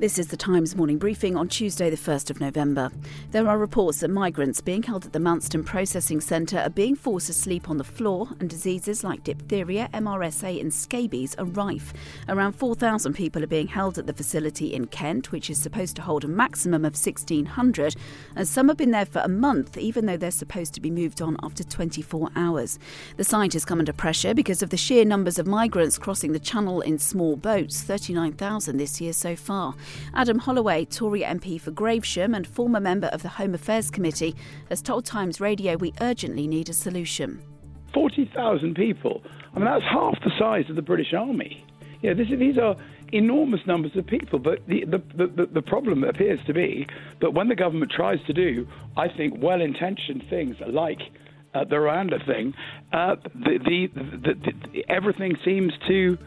This is the Times morning briefing on Tuesday, the 1st of November. There are reports that migrants being held at the Manston Processing Centre are being forced to sleep on the floor, and diseases like diphtheria, MRSA, and scabies are rife. Around 4,000 people are being held at the facility in Kent, which is supposed to hold a maximum of 1,600, and some have been there for a month, even though they're supposed to be moved on after 24 hours. The site has come under pressure because of the sheer numbers of migrants crossing the channel in small boats 39,000 this year so far. Adam Holloway, Tory MP for Gravesham and former member of the Home Affairs Committee, has told Times Radio we urgently need a solution. 40,000 people. I mean, that's half the size of the British Army. Yeah, this, these are enormous numbers of people, but the, the, the, the, problem appears to be that when the government tries to do, I think, well intentioned things like uh, the Rwanda thing, uh, the, the, everything seems to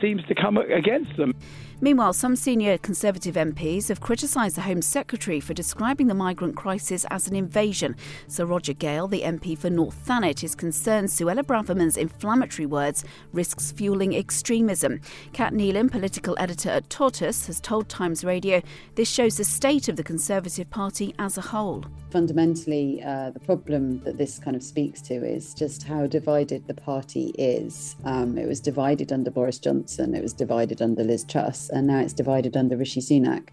seems to come against them. Meanwhile, some senior Conservative MPs have criticised the Home Secretary for describing the migrant crisis as an invasion. Sir Roger Gale, the MP for North Thanet, is concerned Suella Braverman's inflammatory words risks fueling extremism. Cat Neilan, political editor at Tortoise, has told Times Radio this shows the state of the Conservative Party as a whole. Fundamentally, uh, the problem that this kind of speaks to is just how divided the party is. Um, it was divided under Boris Johnson, it was divided under Liz Truss and now it's divided under Rishi Sunak.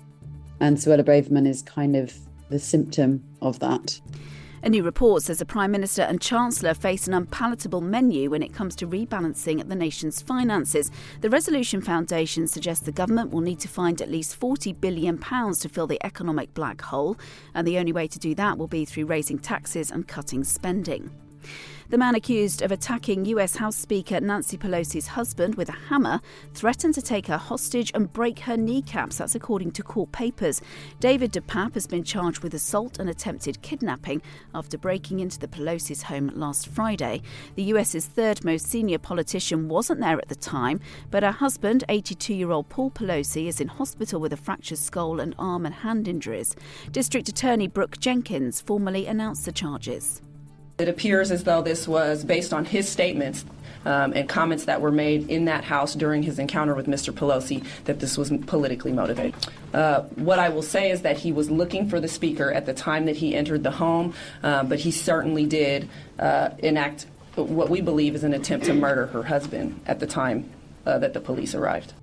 And Suella Braverman is kind of the symptom of that. A new report says the Prime Minister and Chancellor face an unpalatable menu when it comes to rebalancing the nation's finances. The Resolution Foundation suggests the government will need to find at least £40 billion to fill the economic black hole, and the only way to do that will be through raising taxes and cutting spending. The man accused of attacking US House Speaker Nancy Pelosi's husband with a hammer threatened to take her hostage and break her kneecaps. That's according to court papers. David DePape has been charged with assault and attempted kidnapping after breaking into the Pelosi's home last Friday. The US's third most senior politician wasn't there at the time, but her husband, 82 year old Paul Pelosi, is in hospital with a fractured skull and arm and hand injuries. District Attorney Brooke Jenkins formally announced the charges. It appears as though this was based on his statements um, and comments that were made in that house during his encounter with Mr. Pelosi that this was politically motivated. Uh, what I will say is that he was looking for the speaker at the time that he entered the home, uh, but he certainly did uh, enact what we believe is an attempt to murder her husband at the time uh, that the police arrived.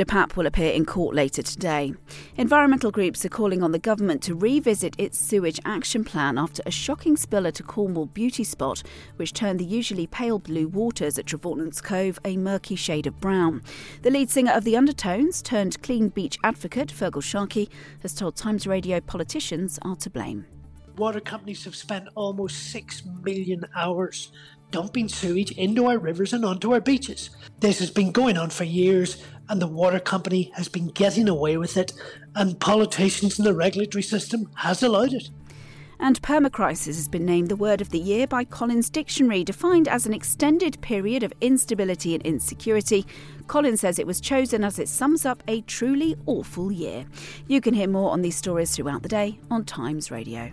DePape will appear in court later today. Environmental groups are calling on the government to revisit its sewage action plan after a shocking spill at a Cornwall beauty spot, which turned the usually pale blue waters at Trevaunance Cove a murky shade of brown. The lead singer of The Undertones, turned clean beach advocate, Feargal Sharkey, has told Times Radio politicians are to blame. Water companies have spent almost six million hours dumping sewage into our rivers and onto our beaches. This has been going on for years, and the water company has been getting away with it, and politicians in the regulatory system has allowed it. And permacrisis has been named the word of the year by Collins Dictionary, defined as an extended period of instability and insecurity. Collins says it was chosen as it sums up a truly awful year. You can hear more on these stories throughout the day on Times Radio.